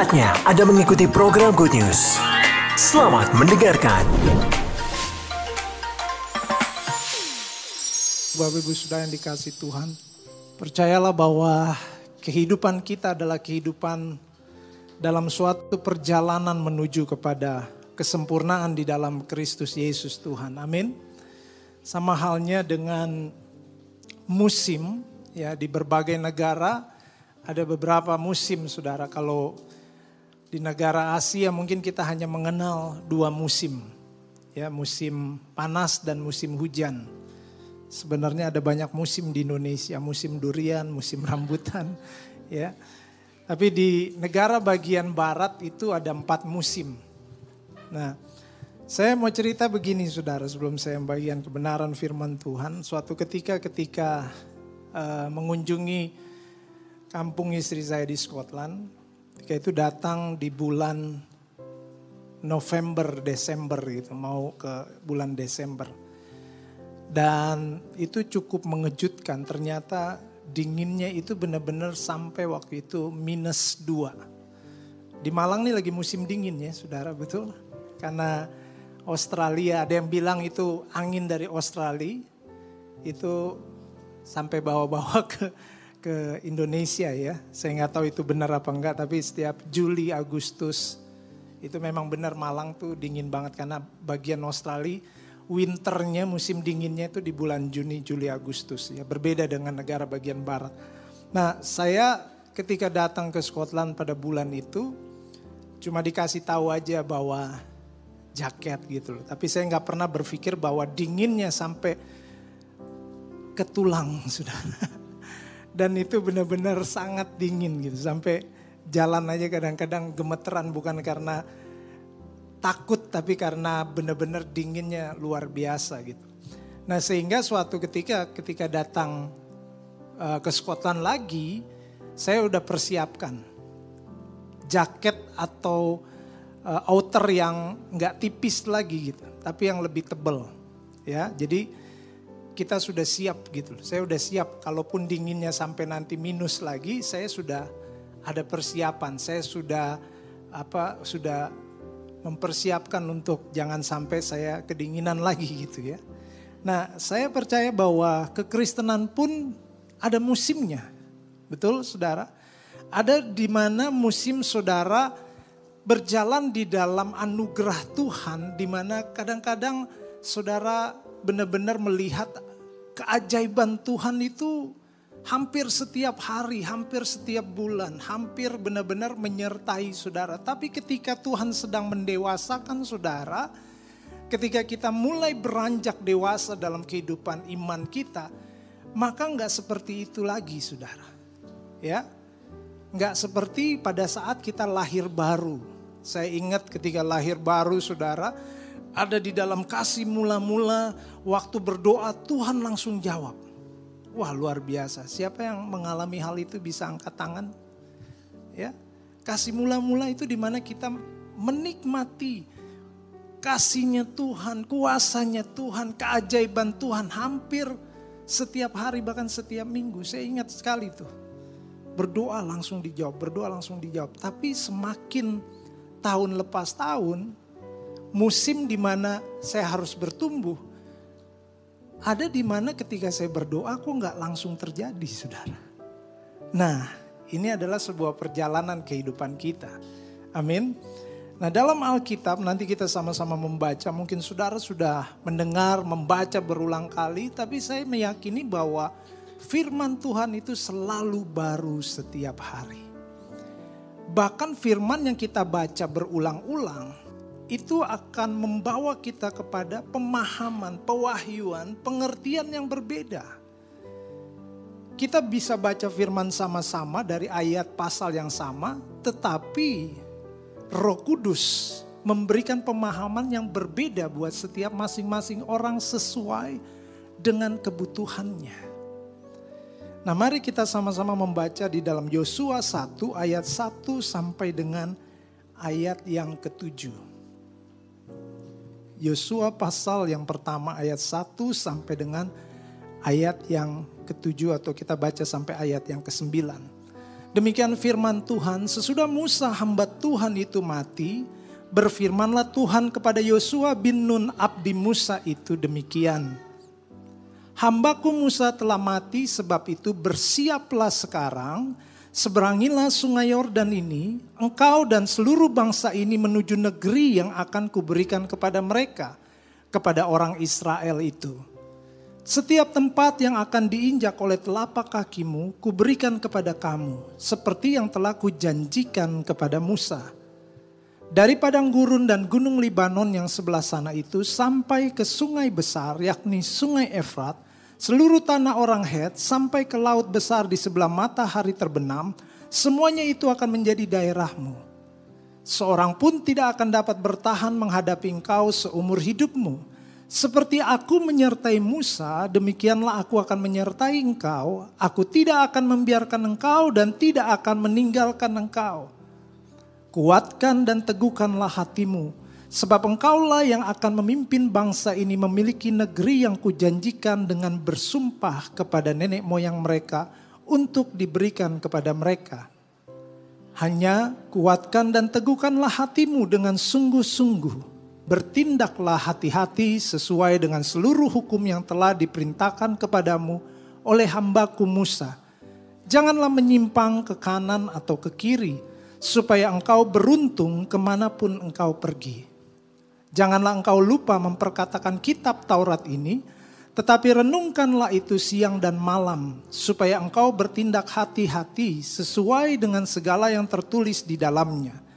Saatnya Anda mengikuti program Good News. Selamat mendengarkan. Bapak Ibu Saudara yang dikasih Tuhan, percayalah bahwa kehidupan kita adalah kehidupan dalam suatu perjalanan menuju kepada kesempurnaan di dalam Kristus Yesus Tuhan. Amin. Sama halnya dengan musim ya di berbagai negara ada beberapa musim Saudara. Kalau di negara Asia mungkin kita hanya mengenal dua musim. Ya, musim panas dan musim hujan. Sebenarnya ada banyak musim di Indonesia, musim durian, musim rambutan, ya. Tapi di negara bagian barat itu ada empat musim. Nah, saya mau cerita begini saudara sebelum saya membagikan kebenaran firman Tuhan. Suatu ketika ketika uh, mengunjungi kampung istri saya di Scotland, ketika itu datang di bulan November, Desember gitu, mau ke bulan Desember. Dan itu cukup mengejutkan, ternyata dinginnya itu benar-benar sampai waktu itu minus dua. Di Malang nih lagi musim dingin ya saudara, betul? Karena Australia, ada yang bilang itu angin dari Australia itu sampai bawa-bawa ke ke Indonesia ya. Saya nggak tahu itu benar apa enggak, tapi setiap Juli Agustus itu memang benar Malang tuh dingin banget karena bagian Australia winternya musim dinginnya itu di bulan Juni, Juli, Agustus ya. Berbeda dengan negara bagian barat. Nah, saya ketika datang ke Scotland pada bulan itu cuma dikasih tahu aja bahwa jaket gitu loh. Tapi saya nggak pernah berpikir bahwa dinginnya sampai ke tulang sudah. Dan itu benar-benar sangat dingin gitu. Sampai jalan aja kadang-kadang gemeteran bukan karena takut tapi karena benar-benar dinginnya luar biasa gitu. Nah sehingga suatu ketika ketika datang uh, ke Scotland lagi, saya udah persiapkan jaket atau uh, outer yang nggak tipis lagi gitu, tapi yang lebih tebal. Ya, jadi kita sudah siap gitu. Saya sudah siap. Kalaupun dinginnya sampai nanti minus lagi, saya sudah ada persiapan. Saya sudah apa? Sudah mempersiapkan untuk jangan sampai saya kedinginan lagi gitu ya. Nah, saya percaya bahwa kekristenan pun ada musimnya. Betul, Saudara? Ada di mana musim Saudara berjalan di dalam anugerah Tuhan di mana kadang-kadang saudara benar-benar melihat keajaiban Tuhan itu hampir setiap hari, hampir setiap bulan, hampir benar-benar menyertai saudara. Tapi ketika Tuhan sedang mendewasakan saudara, ketika kita mulai beranjak dewasa dalam kehidupan iman kita, maka nggak seperti itu lagi saudara. Ya, nggak seperti pada saat kita lahir baru. Saya ingat ketika lahir baru saudara, ada di dalam kasih mula-mula waktu berdoa Tuhan langsung jawab. Wah luar biasa. Siapa yang mengalami hal itu bisa angkat tangan? Ya, kasih mula-mula itu di mana kita menikmati kasihnya Tuhan, kuasanya Tuhan, keajaiban Tuhan hampir setiap hari bahkan setiap minggu. Saya ingat sekali tuh. Berdoa langsung dijawab, berdoa langsung dijawab. Tapi semakin tahun lepas tahun, musim di mana saya harus bertumbuh. Ada di mana ketika saya berdoa kok nggak langsung terjadi saudara. Nah ini adalah sebuah perjalanan kehidupan kita. Amin. Nah dalam Alkitab nanti kita sama-sama membaca. Mungkin saudara sudah mendengar, membaca berulang kali. Tapi saya meyakini bahwa firman Tuhan itu selalu baru setiap hari. Bahkan firman yang kita baca berulang-ulang itu akan membawa kita kepada pemahaman, pewahyuan, pengertian yang berbeda. Kita bisa baca firman sama-sama dari ayat pasal yang sama, tetapi Roh Kudus memberikan pemahaman yang berbeda buat setiap masing-masing orang sesuai dengan kebutuhannya. Nah, mari kita sama-sama membaca di dalam Yosua 1 ayat 1 sampai dengan ayat yang ketujuh. Yosua pasal yang pertama ayat 1 sampai dengan ayat yang ketujuh atau kita baca sampai ayat yang ke-9. Demikian firman Tuhan, sesudah Musa hamba Tuhan itu mati, berfirmanlah Tuhan kepada Yosua bin Nun abdi Musa itu demikian. Hambaku Musa telah mati sebab itu bersiaplah sekarang, seberangilah sungai Yordan ini, engkau dan seluruh bangsa ini menuju negeri yang akan kuberikan kepada mereka, kepada orang Israel itu setiap tempat yang akan diinjak oleh telapak kakimu, kuberikan kepada kamu, seperti yang telah kujanjikan kepada Musa. Dari padang gurun dan gunung Libanon yang sebelah sana itu sampai ke sungai besar, yakni sungai Efrat, seluruh tanah orang Het sampai ke laut besar di sebelah matahari terbenam, semuanya itu akan menjadi daerahmu. Seorang pun tidak akan dapat bertahan menghadapi engkau seumur hidupmu seperti aku menyertai Musa, demikianlah aku akan menyertai engkau. Aku tidak akan membiarkan engkau dan tidak akan meninggalkan engkau. Kuatkan dan teguhkanlah hatimu, sebab engkaulah yang akan memimpin bangsa ini memiliki negeri yang kujanjikan dengan bersumpah kepada nenek moyang mereka untuk diberikan kepada mereka. Hanya kuatkan dan teguhkanlah hatimu dengan sungguh-sungguh bertindaklah hati-hati sesuai dengan seluruh hukum yang telah diperintahkan kepadamu oleh hambaku Musa. Janganlah menyimpang ke kanan atau ke kiri, supaya engkau beruntung ke mana pun engkau pergi. Janganlah engkau lupa memperkatakan kitab Taurat ini, tetapi renungkanlah itu siang dan malam, supaya engkau bertindak hati-hati sesuai dengan segala yang tertulis di dalamnya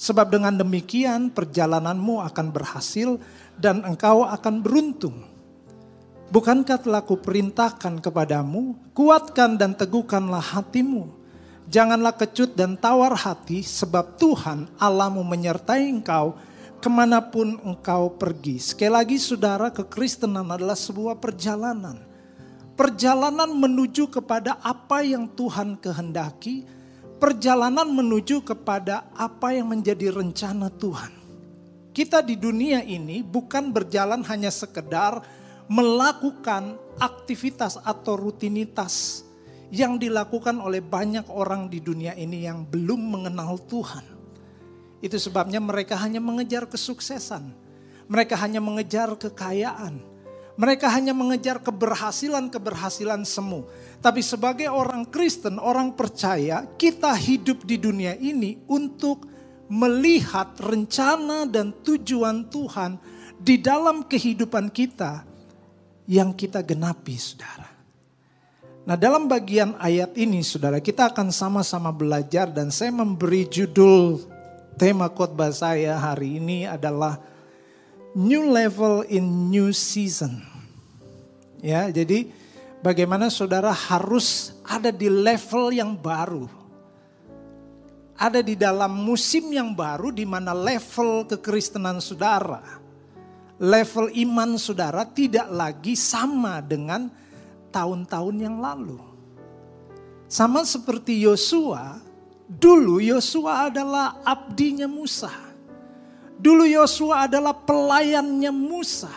Sebab dengan demikian perjalananmu akan berhasil dan engkau akan beruntung. Bukankah telah kuperintahkan kepadamu, kuatkan dan teguhkanlah hatimu. Janganlah kecut dan tawar hati sebab Tuhan Allahmu menyertai engkau ke mana pun engkau pergi. Sekali lagi saudara kekristenan adalah sebuah perjalanan. Perjalanan menuju kepada apa yang Tuhan kehendaki, perjalanan menuju kepada apa yang menjadi rencana Tuhan. Kita di dunia ini bukan berjalan hanya sekedar melakukan aktivitas atau rutinitas yang dilakukan oleh banyak orang di dunia ini yang belum mengenal Tuhan. Itu sebabnya mereka hanya mengejar kesuksesan. Mereka hanya mengejar kekayaan mereka hanya mengejar keberhasilan-keberhasilan semu. Tapi sebagai orang Kristen, orang percaya, kita hidup di dunia ini untuk melihat rencana dan tujuan Tuhan di dalam kehidupan kita yang kita genapi, saudara. Nah, dalam bagian ayat ini, saudara, kita akan sama-sama belajar, dan saya memberi judul tema khotbah saya hari ini adalah New Level in New Season. Ya, jadi bagaimana saudara harus ada di level yang baru. Ada di dalam musim yang baru di mana level kekristenan saudara, level iman saudara tidak lagi sama dengan tahun-tahun yang lalu. Sama seperti Yosua, dulu Yosua adalah abdinya Musa. Dulu Yosua adalah pelayannya Musa.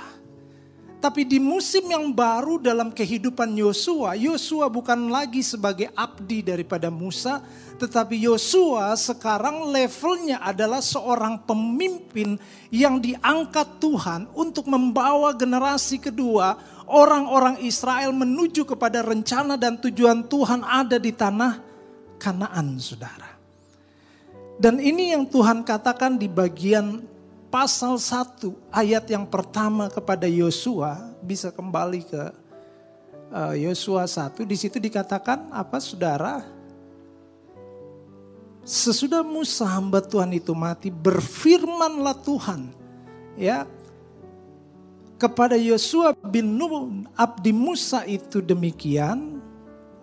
Tapi di musim yang baru dalam kehidupan Yosua, Yosua bukan lagi sebagai abdi daripada Musa, tetapi Yosua sekarang levelnya adalah seorang pemimpin yang diangkat Tuhan untuk membawa generasi kedua orang-orang Israel menuju kepada rencana dan tujuan Tuhan ada di tanah Kanaan, Saudara. Dan ini yang Tuhan katakan di bagian pasal 1 ayat yang pertama kepada Yosua bisa kembali ke eh, Yosua uh, 1 di situ dikatakan apa Saudara Sesudah Musa hamba Tuhan itu mati berfirmanlah Tuhan ya kepada Yosua bin Nun abdi Musa itu demikian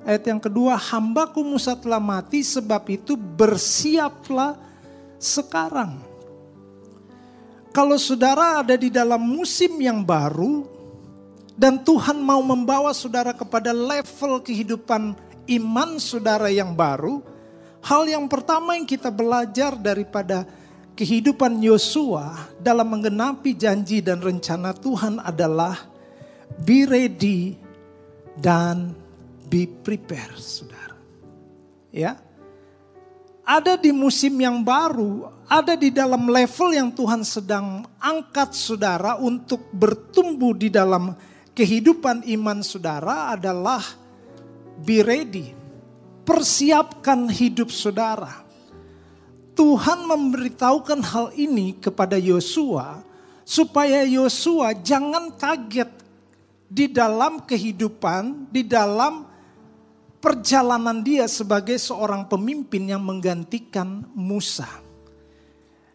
ayat yang kedua hambaku Musa telah mati sebab itu bersiaplah sekarang. Kalau saudara ada di dalam musim yang baru dan Tuhan mau membawa saudara kepada level kehidupan iman saudara yang baru, hal yang pertama yang kita belajar daripada kehidupan Yosua dalam menggenapi janji dan rencana Tuhan adalah be ready dan be prepared, saudara. Ya, ada di musim yang baru, ada di dalam level yang Tuhan sedang angkat saudara untuk bertumbuh di dalam kehidupan iman saudara adalah be ready. Persiapkan hidup saudara. Tuhan memberitahukan hal ini kepada Yosua supaya Yosua jangan kaget di dalam kehidupan, di dalam perjalanan dia sebagai seorang pemimpin yang menggantikan Musa.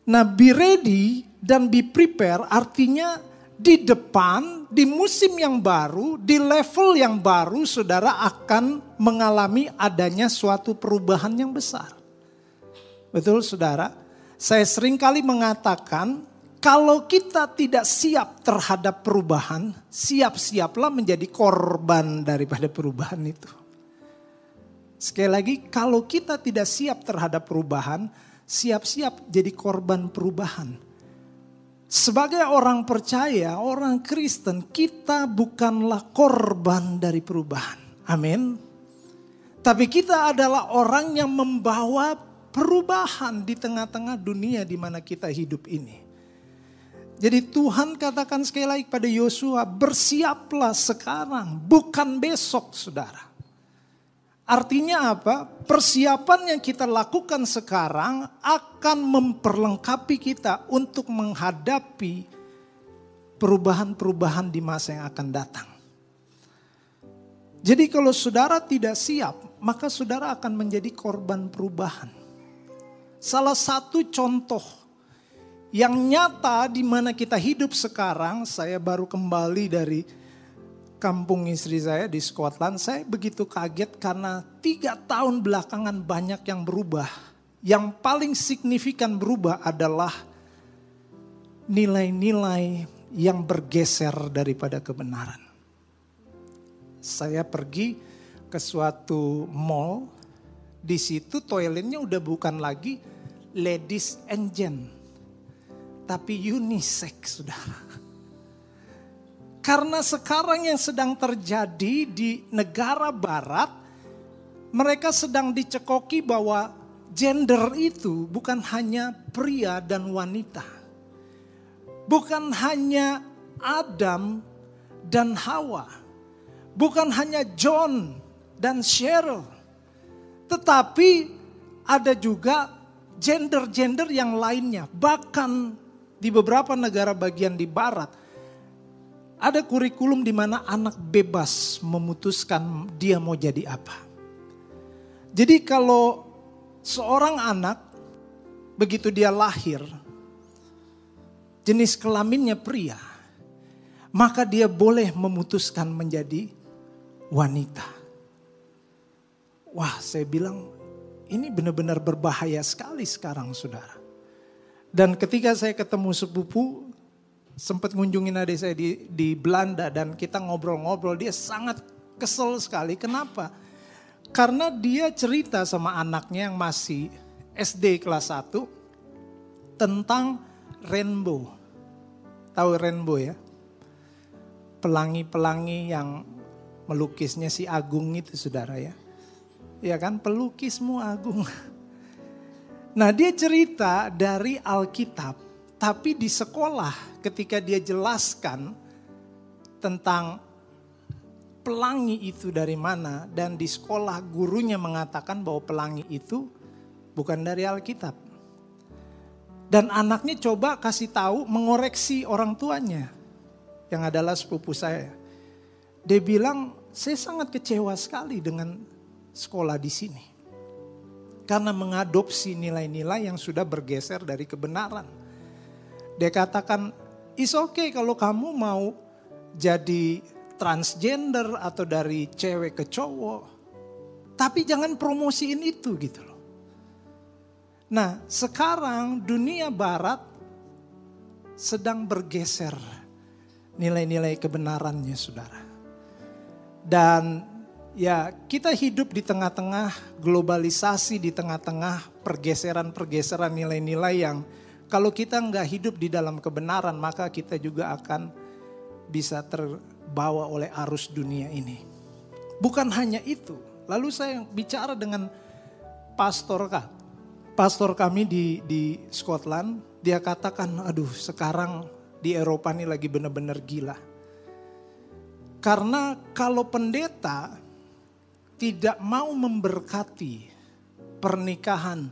Nah, be ready dan be prepare artinya di depan, di musim yang baru, di level yang baru, saudara akan mengalami adanya suatu perubahan yang besar. Betul saudara? Saya sering kali mengatakan kalau kita tidak siap terhadap perubahan, siap-siaplah menjadi korban daripada perubahan itu. Sekali lagi, kalau kita tidak siap terhadap perubahan, siap-siap jadi korban perubahan. Sebagai orang percaya, orang Kristen, kita bukanlah korban dari perubahan. Amin. Tapi kita adalah orang yang membawa perubahan di tengah-tengah dunia di mana kita hidup ini. Jadi Tuhan katakan sekali lagi pada Yosua, bersiaplah sekarang, bukan besok saudara. Artinya apa? Persiapan yang kita lakukan sekarang akan memperlengkapi kita untuk menghadapi perubahan-perubahan di masa yang akan datang. Jadi kalau saudara tidak siap, maka saudara akan menjadi korban perubahan. Salah satu contoh yang nyata di mana kita hidup sekarang, saya baru kembali dari kampung istri saya di Scotland. Saya begitu kaget karena tiga tahun belakangan banyak yang berubah. Yang paling signifikan berubah adalah nilai-nilai yang bergeser daripada kebenaran. Saya pergi ke suatu mall, di situ toiletnya udah bukan lagi ladies and gent. Tapi unisex sudah. Karena sekarang yang sedang terjadi di negara barat, mereka sedang dicekoki bahwa gender itu bukan hanya pria dan wanita. Bukan hanya Adam dan Hawa. Bukan hanya John dan Cheryl. Tetapi ada juga gender-gender yang lainnya. Bahkan di beberapa negara bagian di barat, ada kurikulum di mana anak bebas memutuskan dia mau jadi apa. Jadi kalau seorang anak begitu dia lahir, jenis kelaminnya pria, maka dia boleh memutuskan menjadi wanita. Wah, saya bilang ini benar-benar berbahaya sekali sekarang saudara. Dan ketika saya ketemu sepupu, sempat ngunjungin adik saya di, di Belanda dan kita ngobrol-ngobrol, dia sangat kesel sekali. Kenapa? Karena dia cerita sama anaknya yang masih SD kelas 1 tentang rainbow. Tahu rainbow ya? Pelangi-pelangi yang melukisnya si Agung itu saudara ya ya kan pelukismu agung. Nah dia cerita dari Alkitab, tapi di sekolah ketika dia jelaskan tentang pelangi itu dari mana dan di sekolah gurunya mengatakan bahwa pelangi itu bukan dari Alkitab. Dan anaknya coba kasih tahu mengoreksi orang tuanya yang adalah sepupu saya. Dia bilang, saya sangat kecewa sekali dengan sekolah di sini. Karena mengadopsi nilai-nilai yang sudah bergeser dari kebenaran. Dia katakan, is okay kalau kamu mau jadi transgender atau dari cewek ke cowok. Tapi jangan promosiin itu gitu loh. Nah sekarang dunia barat sedang bergeser nilai-nilai kebenarannya saudara. Dan ya kita hidup di tengah-tengah globalisasi, di tengah-tengah pergeseran-pergeseran nilai-nilai yang kalau kita nggak hidup di dalam kebenaran maka kita juga akan bisa terbawa oleh arus dunia ini. Bukan hanya itu, lalu saya bicara dengan pastor kak, pastor kami di di Scotland, dia katakan, aduh sekarang di Eropa ini lagi benar-benar gila. Karena kalau pendeta tidak mau memberkati pernikahan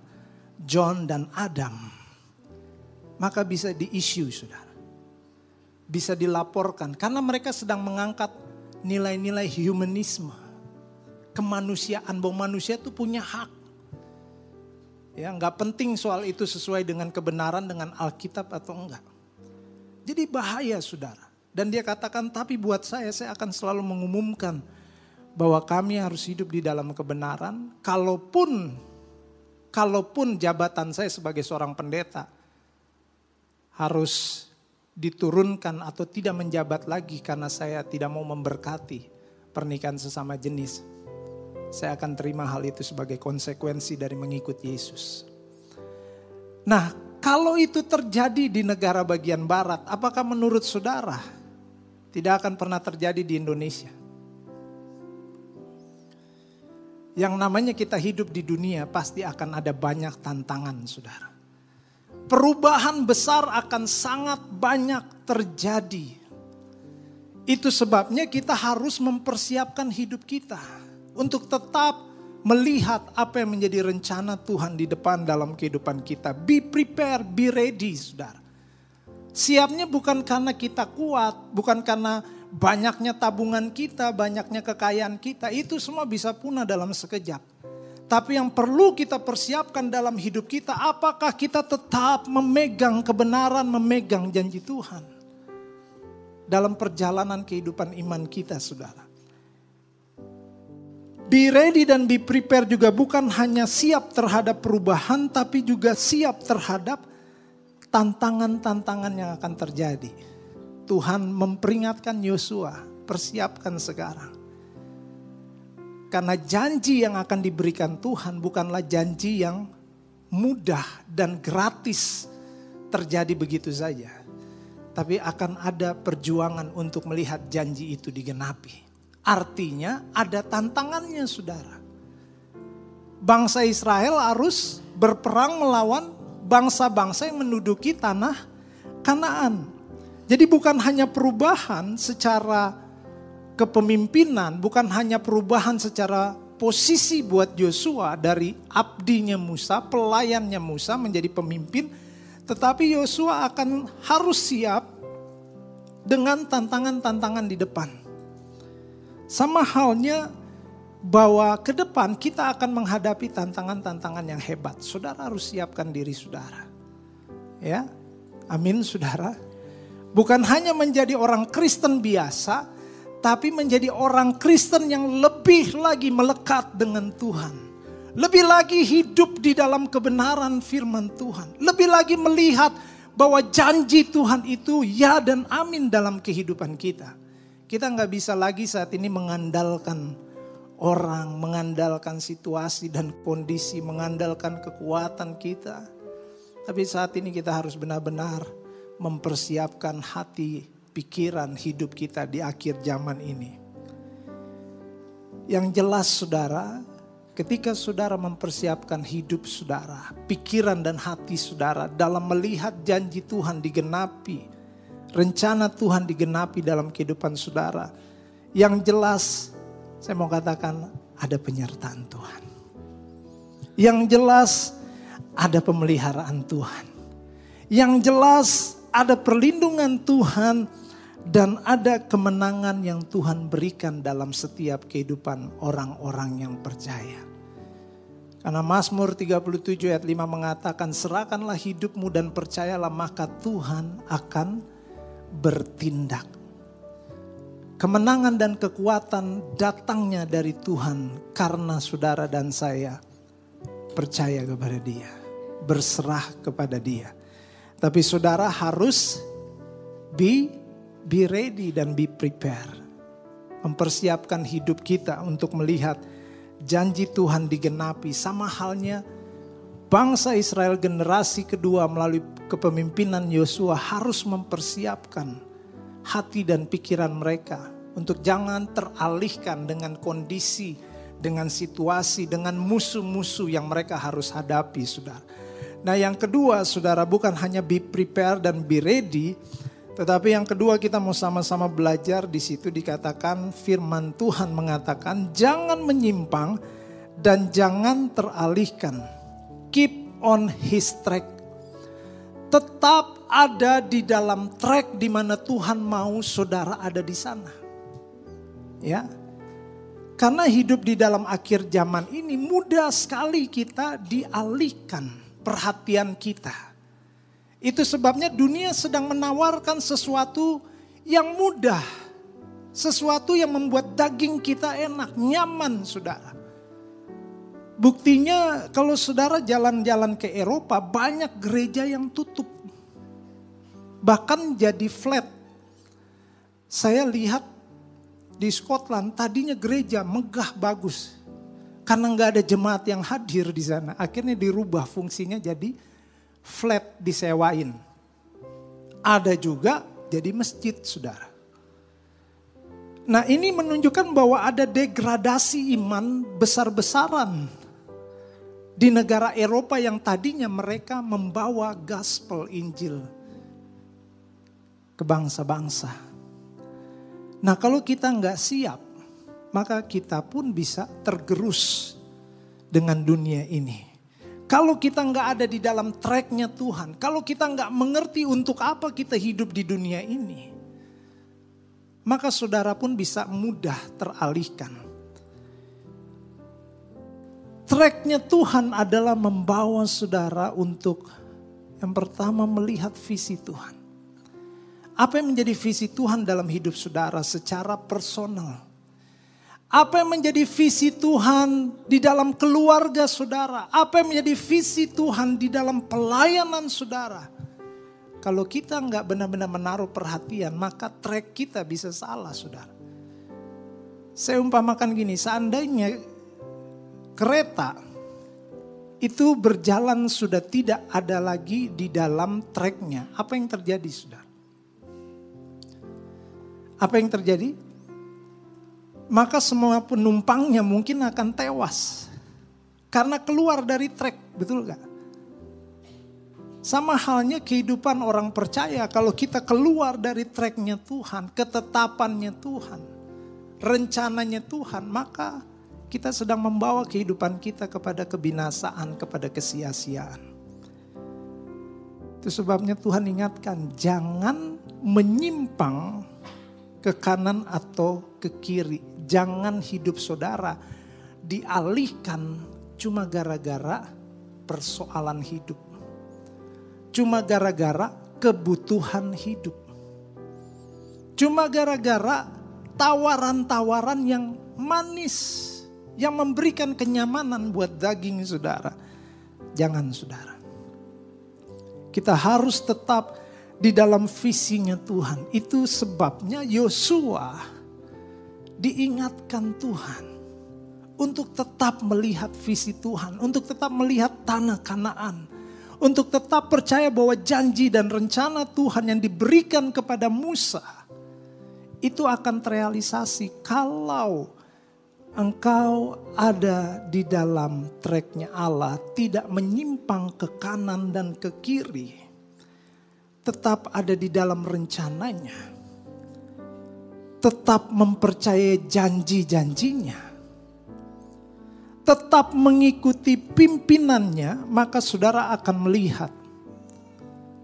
John dan Adam, maka bisa di-issue saudara. Bisa dilaporkan karena mereka sedang mengangkat nilai-nilai humanisme. Kemanusiaan bahwa manusia itu punya hak Ya, nggak penting soal itu sesuai dengan kebenaran dengan Alkitab atau enggak. Jadi bahaya saudara. Dan dia katakan, tapi buat saya, saya akan selalu mengumumkan bahwa kami harus hidup di dalam kebenaran. Kalaupun, kalaupun jabatan saya sebagai seorang pendeta harus diturunkan atau tidak menjabat lagi karena saya tidak mau memberkati pernikahan sesama jenis saya akan terima hal itu sebagai konsekuensi dari mengikuti Yesus. Nah, kalau itu terjadi di negara bagian barat, apakah menurut saudara tidak akan pernah terjadi di Indonesia? Yang namanya kita hidup di dunia pasti akan ada banyak tantangan, saudara. Perubahan besar akan sangat banyak terjadi. Itu sebabnya kita harus mempersiapkan hidup kita untuk tetap melihat apa yang menjadi rencana Tuhan di depan dalam kehidupan kita. Be prepared, be ready, saudara. Siapnya bukan karena kita kuat, bukan karena banyaknya tabungan kita, banyaknya kekayaan kita. Itu semua bisa punah dalam sekejap. Tapi yang perlu kita persiapkan dalam hidup kita, apakah kita tetap memegang kebenaran, memegang janji Tuhan. Dalam perjalanan kehidupan iman kita, saudara. Be ready dan be prepared juga bukan hanya siap terhadap perubahan, tapi juga siap terhadap tantangan-tantangan yang akan terjadi. Tuhan memperingatkan Yosua, persiapkan sekarang. Karena janji yang akan diberikan Tuhan bukanlah janji yang mudah dan gratis terjadi begitu saja. Tapi akan ada perjuangan untuk melihat janji itu digenapi. Artinya ada tantangannya saudara. Bangsa Israel harus berperang melawan bangsa-bangsa yang menduduki tanah Kanaan. Jadi bukan hanya perubahan secara kepemimpinan, bukan hanya perubahan secara posisi buat Yosua dari abdinya Musa, pelayannya Musa menjadi pemimpin, tetapi Yosua akan harus siap dengan tantangan-tantangan di depan. Sama halnya bahwa ke depan kita akan menghadapi tantangan-tantangan yang hebat. Saudara harus siapkan diri saudara. Ya, amin saudara. Bukan hanya menjadi orang Kristen biasa, tapi menjadi orang Kristen yang lebih lagi melekat dengan Tuhan. Lebih lagi hidup di dalam kebenaran firman Tuhan. Lebih lagi melihat bahwa janji Tuhan itu ya dan amin dalam kehidupan kita. Kita nggak bisa lagi saat ini mengandalkan orang, mengandalkan situasi dan kondisi, mengandalkan kekuatan kita. Tapi saat ini kita harus benar-benar mempersiapkan hati, pikiran, hidup kita di akhir zaman ini. Yang jelas saudara, ketika saudara mempersiapkan hidup saudara, pikiran dan hati saudara dalam melihat janji Tuhan digenapi, rencana Tuhan digenapi dalam kehidupan saudara. Yang jelas saya mau katakan ada penyertaan Tuhan. Yang jelas ada pemeliharaan Tuhan. Yang jelas ada perlindungan Tuhan dan ada kemenangan yang Tuhan berikan dalam setiap kehidupan orang-orang yang percaya. Karena Mazmur 37 ayat 5 mengatakan, serahkanlah hidupmu dan percayalah maka Tuhan akan bertindak. Kemenangan dan kekuatan datangnya dari Tuhan karena saudara dan saya percaya kepada Dia, berserah kepada Dia. Tapi saudara harus be be ready dan be prepare. Mempersiapkan hidup kita untuk melihat janji Tuhan digenapi sama halnya bangsa Israel generasi kedua melalui kepemimpinan Yosua harus mempersiapkan hati dan pikiran mereka untuk jangan teralihkan dengan kondisi dengan situasi, dengan musuh-musuh yang mereka harus hadapi, saudara. Nah, yang kedua, saudara, bukan hanya be prepare dan be ready, tetapi yang kedua kita mau sama-sama belajar di situ dikatakan firman Tuhan mengatakan jangan menyimpang dan jangan teralihkan. Keep on his track. Tetap ada di dalam track di mana Tuhan mau saudara ada di sana. Ya, karena hidup di dalam akhir zaman ini mudah sekali kita dialihkan perhatian kita. Itu sebabnya dunia sedang menawarkan sesuatu yang mudah. Sesuatu yang membuat daging kita enak, nyaman saudara. Buktinya kalau saudara jalan-jalan ke Eropa banyak gereja yang tutup. Bahkan jadi flat. Saya lihat di Scotland tadinya gereja megah bagus. Karena nggak ada jemaat yang hadir di sana. Akhirnya dirubah fungsinya jadi flat disewain. Ada juga jadi masjid saudara. Nah ini menunjukkan bahwa ada degradasi iman besar-besaran di negara Eropa yang tadinya mereka membawa gospel Injil ke bangsa-bangsa. Nah kalau kita nggak siap, maka kita pun bisa tergerus dengan dunia ini. Kalau kita nggak ada di dalam tracknya Tuhan, kalau kita nggak mengerti untuk apa kita hidup di dunia ini, maka saudara pun bisa mudah teralihkan. Tracknya Tuhan adalah membawa saudara untuk yang pertama melihat visi Tuhan. Apa yang menjadi visi Tuhan dalam hidup saudara secara personal? Apa yang menjadi visi Tuhan di dalam keluarga saudara? Apa yang menjadi visi Tuhan di dalam pelayanan saudara? Kalau kita nggak benar-benar menaruh perhatian, maka track kita bisa salah, saudara. Saya umpamakan gini, seandainya kereta itu berjalan sudah tidak ada lagi di dalam tracknya, apa yang terjadi, saudara? Apa yang terjadi? Maka semua penumpangnya mungkin akan tewas. Karena keluar dari trek, betul gak? Sama halnya kehidupan orang percaya kalau kita keluar dari treknya Tuhan, ketetapannya Tuhan, rencananya Tuhan, maka kita sedang membawa kehidupan kita kepada kebinasaan, kepada kesia-siaan. Itu sebabnya Tuhan ingatkan, jangan menyimpang ke kanan atau ke kiri. Jangan hidup saudara dialihkan cuma gara-gara persoalan hidup. Cuma gara-gara kebutuhan hidup. Cuma gara-gara tawaran-tawaran yang manis. Yang memberikan kenyamanan buat daging saudara. Jangan saudara. Kita harus tetap di dalam visinya Tuhan. Itu sebabnya Yosua diingatkan Tuhan untuk tetap melihat visi Tuhan, untuk tetap melihat tanah Kanaan, untuk tetap percaya bahwa janji dan rencana Tuhan yang diberikan kepada Musa itu akan terrealisasi kalau engkau ada di dalam treknya Allah, tidak menyimpang ke kanan dan ke kiri tetap ada di dalam rencananya. Tetap mempercayai janji-janjinya. Tetap mengikuti pimpinannya, maka saudara akan melihat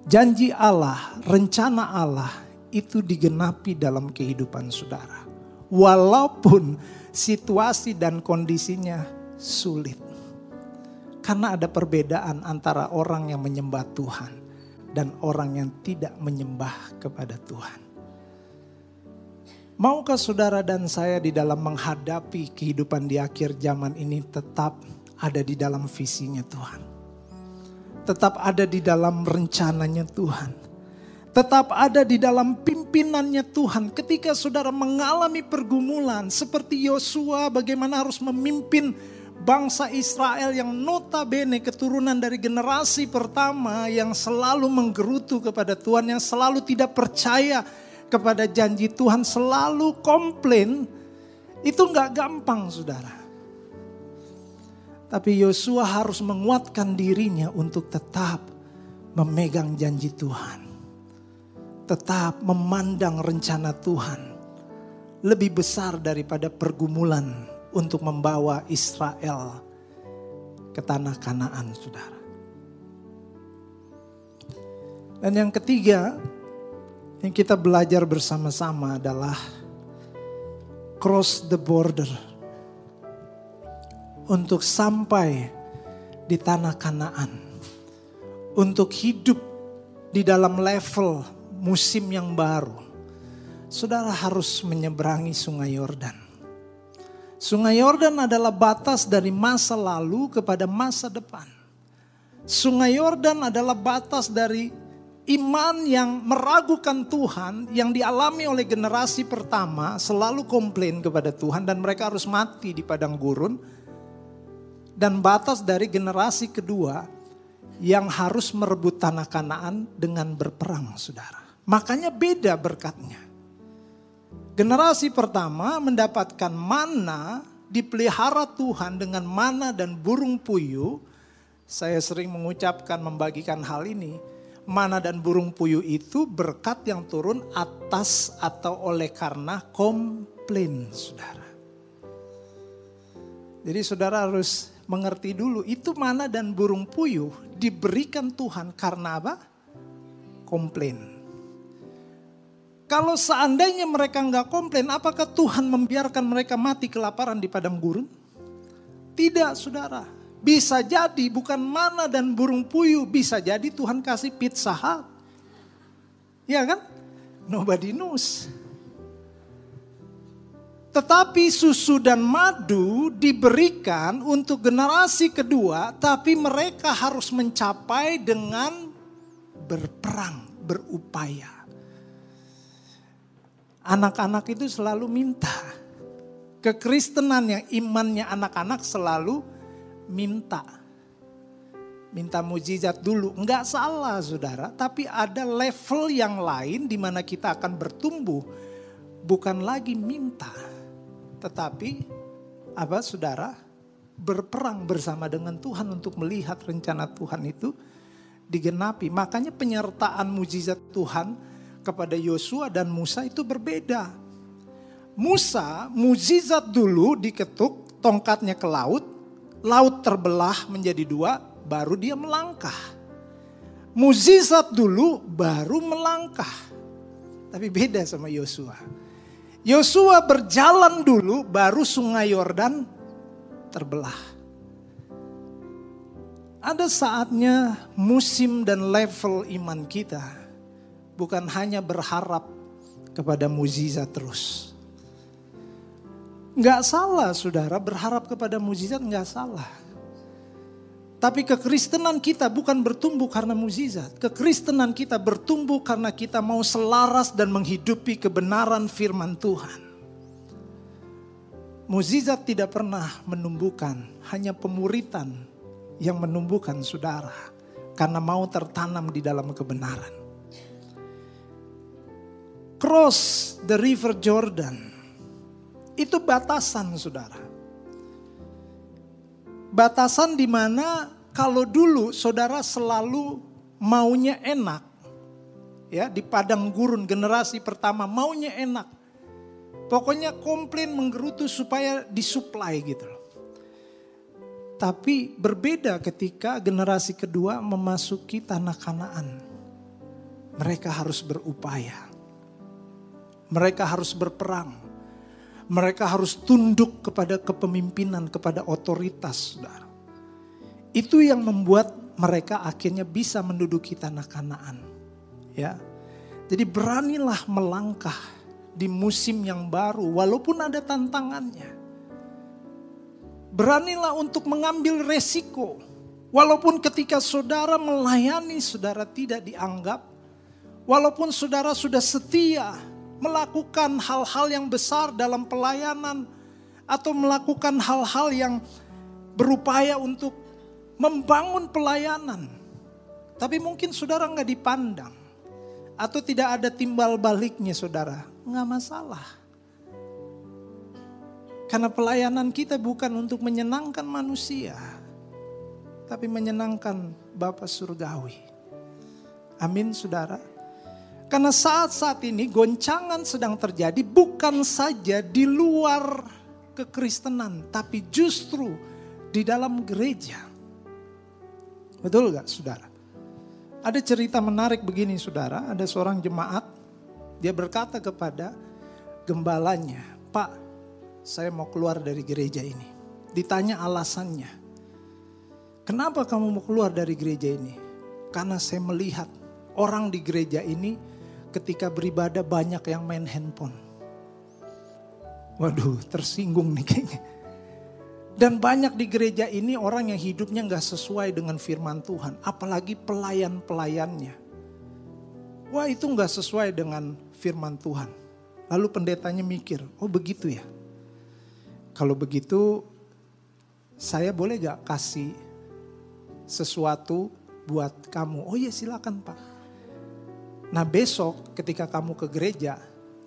janji Allah, rencana Allah itu digenapi dalam kehidupan saudara. Walaupun situasi dan kondisinya sulit. Karena ada perbedaan antara orang yang menyembah Tuhan dan orang yang tidak menyembah kepada Tuhan. Maukah saudara dan saya di dalam menghadapi kehidupan di akhir zaman ini tetap ada di dalam visinya Tuhan. Tetap ada di dalam rencananya Tuhan. Tetap ada di dalam pimpinannya Tuhan. Ketika saudara mengalami pergumulan seperti Yosua bagaimana harus memimpin bangsa Israel yang notabene keturunan dari generasi pertama yang selalu menggerutu kepada Tuhan, yang selalu tidak percaya kepada janji Tuhan, selalu komplain, itu nggak gampang saudara. Tapi Yosua harus menguatkan dirinya untuk tetap memegang janji Tuhan. Tetap memandang rencana Tuhan lebih besar daripada pergumulan untuk membawa Israel ke tanah Kanaan, Saudara. Dan yang ketiga yang kita belajar bersama-sama adalah cross the border untuk sampai di tanah Kanaan, untuk hidup di dalam level musim yang baru, saudara harus menyeberangi Sungai Yordan. Sungai Yordan adalah batas dari masa lalu kepada masa depan. Sungai Yordan adalah batas dari iman yang meragukan Tuhan yang dialami oleh generasi pertama selalu komplain kepada Tuhan dan mereka harus mati di padang gurun dan batas dari generasi kedua yang harus merebut tanah Kanaan dengan berperang, saudara. Makanya beda berkatnya. Generasi pertama mendapatkan mana dipelihara Tuhan dengan mana dan burung puyuh. Saya sering mengucapkan membagikan hal ini. Mana dan burung puyuh itu berkat yang turun atas atau oleh karena komplain saudara. Jadi saudara harus mengerti dulu itu mana dan burung puyuh diberikan Tuhan karena apa? Komplain. Kalau seandainya mereka nggak komplain, apakah Tuhan membiarkan mereka mati kelaparan di padang gurun? Tidak, saudara. Bisa jadi bukan mana dan burung puyuh, bisa jadi Tuhan kasih pizza hut. Ya kan? Nobody knows. Tetapi susu dan madu diberikan untuk generasi kedua, tapi mereka harus mencapai dengan berperang, berupaya. Anak-anak itu selalu minta. Kekristenan yang imannya anak-anak selalu minta. Minta mujizat dulu. Enggak salah saudara, tapi ada level yang lain di mana kita akan bertumbuh. Bukan lagi minta tetapi apa saudara berperang bersama dengan Tuhan untuk melihat rencana Tuhan itu digenapi. Makanya penyertaan mujizat Tuhan kepada Yosua dan Musa itu berbeda. Musa mujizat dulu diketuk tongkatnya ke laut, laut terbelah menjadi dua, baru dia melangkah. Mujizat dulu baru melangkah. Tapi beda sama Yosua. Yosua berjalan dulu baru sungai Yordan terbelah. Ada saatnya musim dan level iman kita bukan hanya berharap kepada mujizat terus. Nggak salah saudara berharap kepada mujizat nggak salah. Tapi kekristenan kita bukan bertumbuh karena mukjizat. Kekristenan kita bertumbuh karena kita mau selaras dan menghidupi kebenaran firman Tuhan. Mukjizat tidak pernah menumbuhkan, hanya pemuritan yang menumbuhkan saudara. Karena mau tertanam di dalam kebenaran. Cross the river Jordan. Itu batasan saudara Batasan di mana kalau dulu saudara selalu maunya enak. Ya, di padang gurun generasi pertama maunya enak. Pokoknya komplain menggerutu supaya disuplai gitu loh. Tapi berbeda ketika generasi kedua memasuki tanah Kanaan. Mereka harus berupaya. Mereka harus berperang mereka harus tunduk kepada kepemimpinan, kepada otoritas, saudara. Itu yang membuat mereka akhirnya bisa menduduki tanah Kanaan. Ya. Jadi beranilah melangkah di musim yang baru walaupun ada tantangannya. Beranilah untuk mengambil resiko. Walaupun ketika saudara melayani saudara tidak dianggap. Walaupun saudara sudah setia melakukan hal-hal yang besar dalam pelayanan atau melakukan hal-hal yang berupaya untuk membangun pelayanan. Tapi mungkin saudara nggak dipandang atau tidak ada timbal baliknya saudara, nggak masalah. Karena pelayanan kita bukan untuk menyenangkan manusia, tapi menyenangkan Bapa Surgawi. Amin, saudara. Karena saat-saat ini goncangan sedang terjadi bukan saja di luar kekristenan, tapi justru di dalam gereja. Betul gak saudara? Ada cerita menarik begini saudara, ada seorang jemaat, dia berkata kepada gembalanya, Pak saya mau keluar dari gereja ini. Ditanya alasannya, kenapa kamu mau keluar dari gereja ini? Karena saya melihat orang di gereja ini ketika beribadah banyak yang main handphone. Waduh, tersinggung nih kayaknya. Dan banyak di gereja ini orang yang hidupnya nggak sesuai dengan firman Tuhan. Apalagi pelayan-pelayannya. Wah itu nggak sesuai dengan firman Tuhan. Lalu pendetanya mikir, oh begitu ya. Kalau begitu saya boleh gak kasih sesuatu buat kamu? Oh iya silakan pak. Nah besok ketika kamu ke gereja,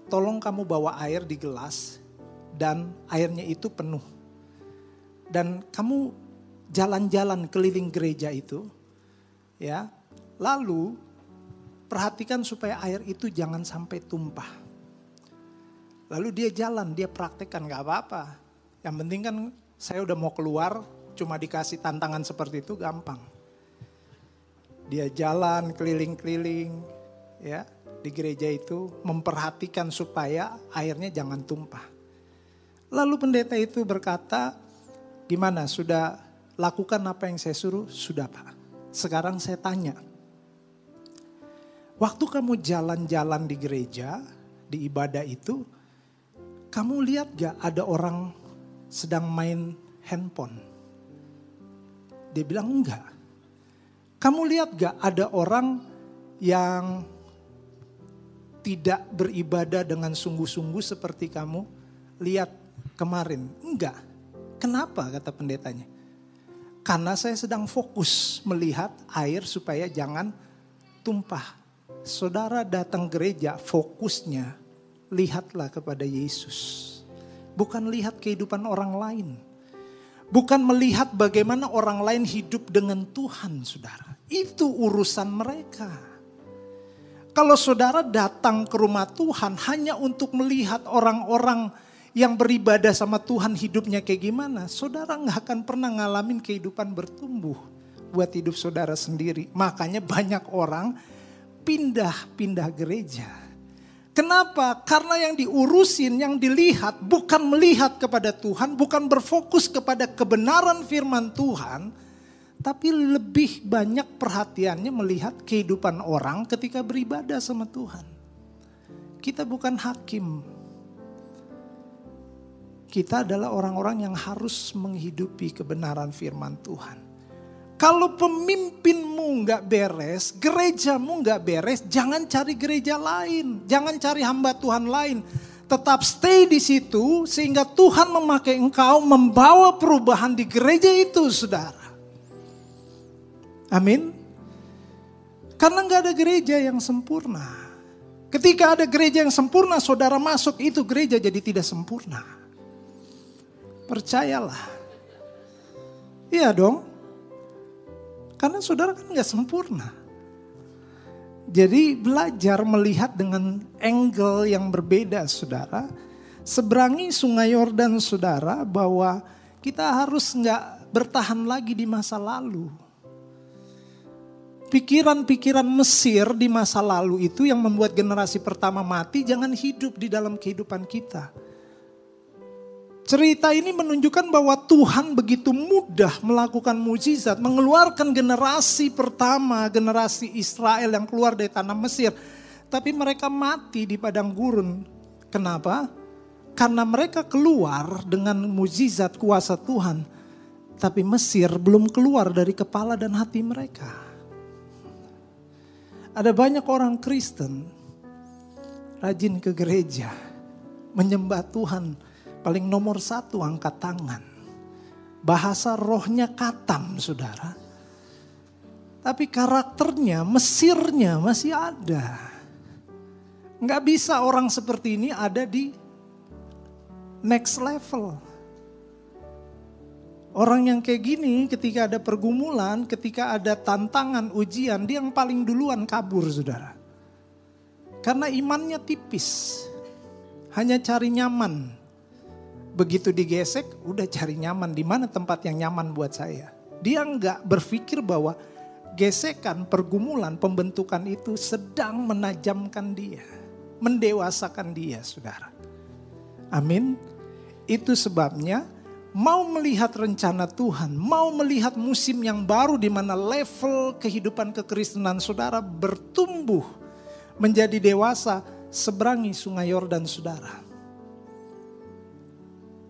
tolong kamu bawa air di gelas dan airnya itu penuh. Dan kamu jalan-jalan keliling gereja itu, ya. Lalu perhatikan supaya air itu jangan sampai tumpah. Lalu dia jalan, dia praktekkan gak apa-apa. Yang penting kan saya udah mau keluar, cuma dikasih tantangan seperti itu gampang. Dia jalan keliling-keliling, ya di gereja itu memperhatikan supaya airnya jangan tumpah. Lalu pendeta itu berkata, gimana sudah lakukan apa yang saya suruh? Sudah pak. Sekarang saya tanya, waktu kamu jalan-jalan di gereja, di ibadah itu, kamu lihat gak ada orang sedang main handphone? Dia bilang enggak. Kamu lihat gak ada orang yang tidak beribadah dengan sungguh-sungguh seperti kamu lihat kemarin. Enggak. Kenapa kata pendetanya? Karena saya sedang fokus melihat air supaya jangan tumpah. Saudara datang gereja fokusnya lihatlah kepada Yesus. Bukan lihat kehidupan orang lain. Bukan melihat bagaimana orang lain hidup dengan Tuhan saudara. Itu urusan mereka. Kalau saudara datang ke rumah Tuhan hanya untuk melihat orang-orang yang beribadah sama Tuhan hidupnya kayak gimana, saudara nggak akan pernah ngalamin kehidupan bertumbuh buat hidup saudara sendiri. Makanya banyak orang pindah-pindah gereja. Kenapa? Karena yang diurusin, yang dilihat bukan melihat kepada Tuhan, bukan berfokus kepada kebenaran firman Tuhan, tapi lebih banyak perhatiannya melihat kehidupan orang ketika beribadah sama Tuhan. Kita bukan hakim. Kita adalah orang-orang yang harus menghidupi kebenaran firman Tuhan. Kalau pemimpinmu nggak beres, gerejamu nggak beres, jangan cari gereja lain, jangan cari hamba Tuhan lain. Tetap stay di situ sehingga Tuhan memakai engkau membawa perubahan di gereja itu, saudara. Amin. Karena nggak ada gereja yang sempurna. Ketika ada gereja yang sempurna, saudara masuk itu gereja jadi tidak sempurna. Percayalah. Iya dong. Karena saudara kan nggak sempurna. Jadi belajar melihat dengan angle yang berbeda saudara. Seberangi sungai Yordan saudara bahwa kita harus nggak bertahan lagi di masa lalu pikiran-pikiran Mesir di masa lalu itu yang membuat generasi pertama mati jangan hidup di dalam kehidupan kita. Cerita ini menunjukkan bahwa Tuhan begitu mudah melakukan mujizat, mengeluarkan generasi pertama, generasi Israel yang keluar dari tanah Mesir. Tapi mereka mati di padang gurun. Kenapa? Karena mereka keluar dengan mujizat kuasa Tuhan. Tapi Mesir belum keluar dari kepala dan hati mereka. Ada banyak orang Kristen rajin ke gereja, menyembah Tuhan, paling nomor satu angkat tangan. Bahasa rohnya katam saudara. Tapi karakternya, Mesirnya masih ada. Nggak bisa orang seperti ini ada di next level. Orang yang kayak gini ketika ada pergumulan, ketika ada tantangan, ujian, dia yang paling duluan kabur saudara. Karena imannya tipis, hanya cari nyaman. Begitu digesek, udah cari nyaman. Di mana tempat yang nyaman buat saya? Dia nggak berpikir bahwa gesekan, pergumulan, pembentukan itu sedang menajamkan dia. Mendewasakan dia, saudara. Amin. Itu sebabnya mau melihat rencana Tuhan, mau melihat musim yang baru di mana level kehidupan kekristenan saudara bertumbuh menjadi dewasa, seberangi sungai Yordan saudara.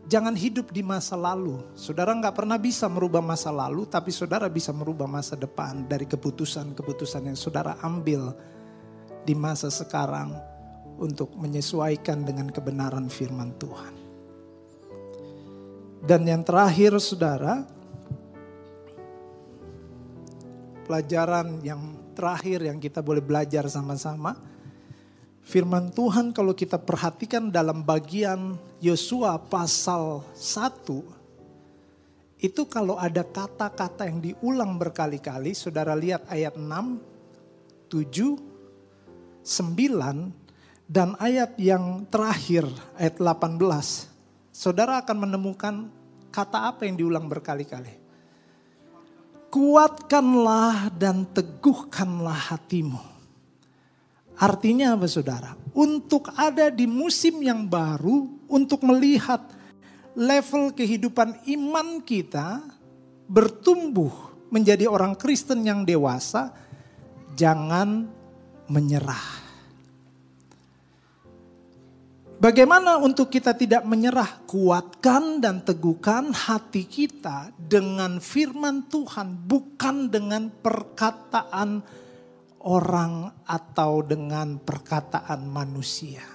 Jangan hidup di masa lalu. Saudara nggak pernah bisa merubah masa lalu, tapi saudara bisa merubah masa depan dari keputusan-keputusan yang saudara ambil di masa sekarang untuk menyesuaikan dengan kebenaran firman Tuhan. Dan yang terakhir saudara, pelajaran yang terakhir yang kita boleh belajar sama-sama. Firman Tuhan kalau kita perhatikan dalam bagian Yosua pasal 1. Itu kalau ada kata-kata yang diulang berkali-kali, saudara lihat ayat 6, 7, 9, dan ayat yang terakhir, ayat 18 saudara akan menemukan kata apa yang diulang berkali-kali. Kuatkanlah dan teguhkanlah hatimu. Artinya apa saudara? Untuk ada di musim yang baru, untuk melihat level kehidupan iman kita bertumbuh menjadi orang Kristen yang dewasa, jangan menyerah Bagaimana untuk kita tidak menyerah? Kuatkan dan teguhkan hati kita dengan firman Tuhan, bukan dengan perkataan orang atau dengan perkataan manusia.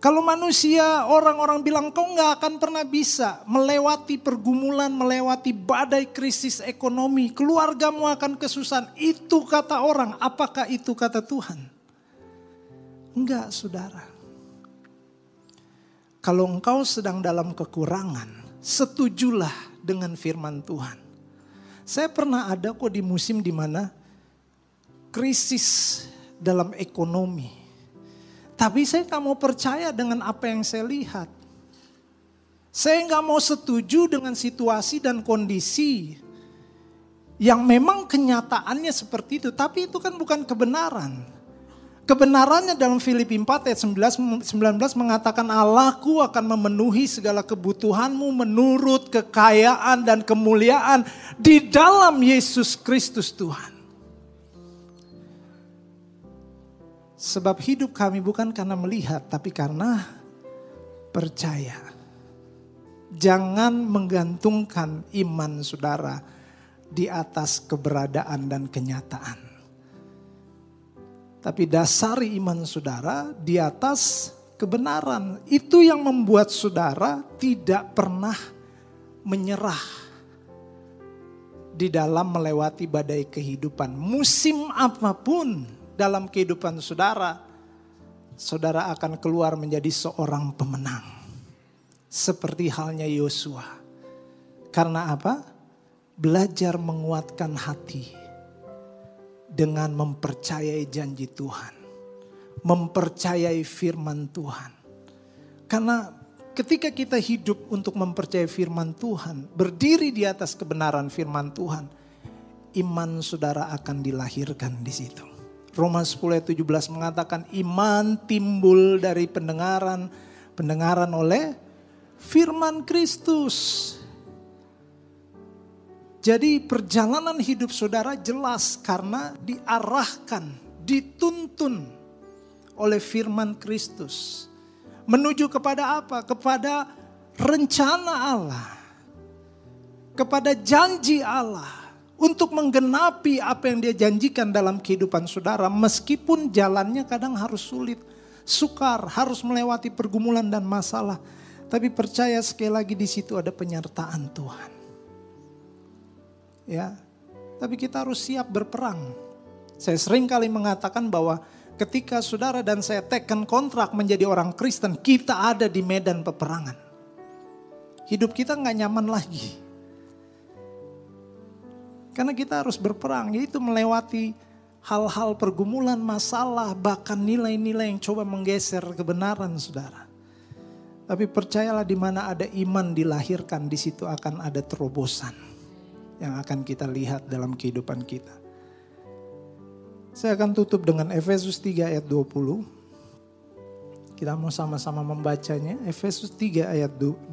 Kalau manusia, orang-orang bilang kau nggak akan pernah bisa melewati pergumulan, melewati badai krisis ekonomi, keluargamu akan kesusahan. Itu kata orang, apakah itu kata Tuhan? Enggak, saudara. Kalau engkau sedang dalam kekurangan, setujulah dengan firman Tuhan. Saya pernah ada kok di musim di mana krisis dalam ekonomi. Tapi saya nggak mau percaya dengan apa yang saya lihat. Saya nggak mau setuju dengan situasi dan kondisi yang memang kenyataannya seperti itu. Tapi itu kan bukan kebenaran. Kebenarannya dalam Filipi 4 ayat 19, 19 mengatakan Allahku akan memenuhi segala kebutuhanmu menurut kekayaan dan kemuliaan di dalam Yesus Kristus Tuhan. Sebab hidup kami bukan karena melihat tapi karena percaya. Jangan menggantungkan iman saudara di atas keberadaan dan kenyataan. Tapi dasari iman saudara di atas kebenaran. Itu yang membuat saudara tidak pernah menyerah di dalam melewati badai kehidupan. Musim apa pun dalam kehidupan saudara, saudara akan keluar menjadi seorang pemenang. Seperti halnya Yosua. Karena apa? Belajar menguatkan hati dengan mempercayai janji Tuhan, mempercayai firman Tuhan. Karena ketika kita hidup untuk mempercayai firman Tuhan, berdiri di atas kebenaran firman Tuhan, iman saudara akan dilahirkan di situ. Roma 10 ayat 17 mengatakan iman timbul dari pendengaran, pendengaran oleh firman Kristus. Jadi perjalanan hidup saudara jelas karena diarahkan, dituntun oleh firman Kristus. Menuju kepada apa? Kepada rencana Allah. Kepada janji Allah. Untuk menggenapi apa yang dia janjikan dalam kehidupan saudara. Meskipun jalannya kadang harus sulit. Sukar, harus melewati pergumulan dan masalah. Tapi percaya sekali lagi di situ ada penyertaan Tuhan ya. Tapi kita harus siap berperang. Saya sering kali mengatakan bahwa ketika saudara dan saya teken kontrak menjadi orang Kristen, kita ada di medan peperangan. hidup kita nggak nyaman lagi. Karena kita harus berperang, yaitu melewati hal-hal pergumulan, masalah, bahkan nilai-nilai yang coba menggeser kebenaran saudara. Tapi percayalah di mana ada iman dilahirkan, di situ akan ada terobosan yang akan kita lihat dalam kehidupan kita. Saya akan tutup dengan Efesus 3 ayat 20. Kita mau sama-sama membacanya. Efesus 3 ayat 20.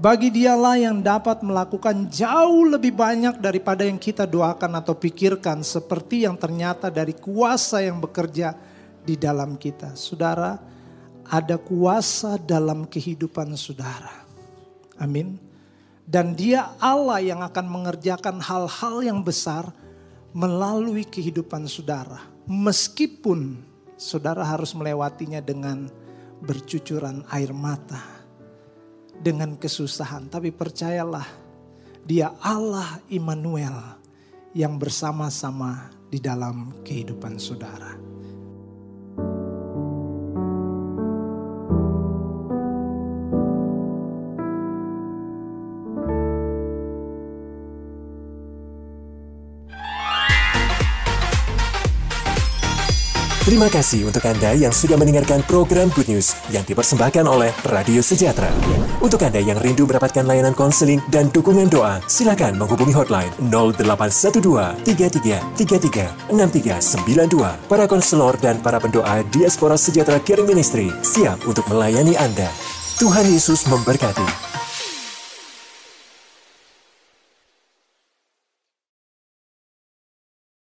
Bagi dialah yang dapat melakukan jauh lebih banyak daripada yang kita doakan atau pikirkan. Seperti yang ternyata dari kuasa yang bekerja di dalam kita. Saudara, ada kuasa dalam kehidupan saudara. Amin. Dan dia Allah yang akan mengerjakan hal-hal yang besar melalui kehidupan saudara. Meskipun saudara harus melewatinya dengan bercucuran air mata dengan kesusahan, tapi percayalah, Dia Allah Immanuel yang bersama-sama di dalam kehidupan saudara. Terima kasih untuk Anda yang sudah mendengarkan program Good News yang dipersembahkan oleh Radio Sejahtera. Untuk Anda yang rindu mendapatkan layanan konseling dan dukungan doa, silakan menghubungi hotline 0812 33 33 6392. Para konselor dan para pendoa Diaspora Sejahtera Caring Ministry siap untuk melayani Anda. Tuhan Yesus memberkati.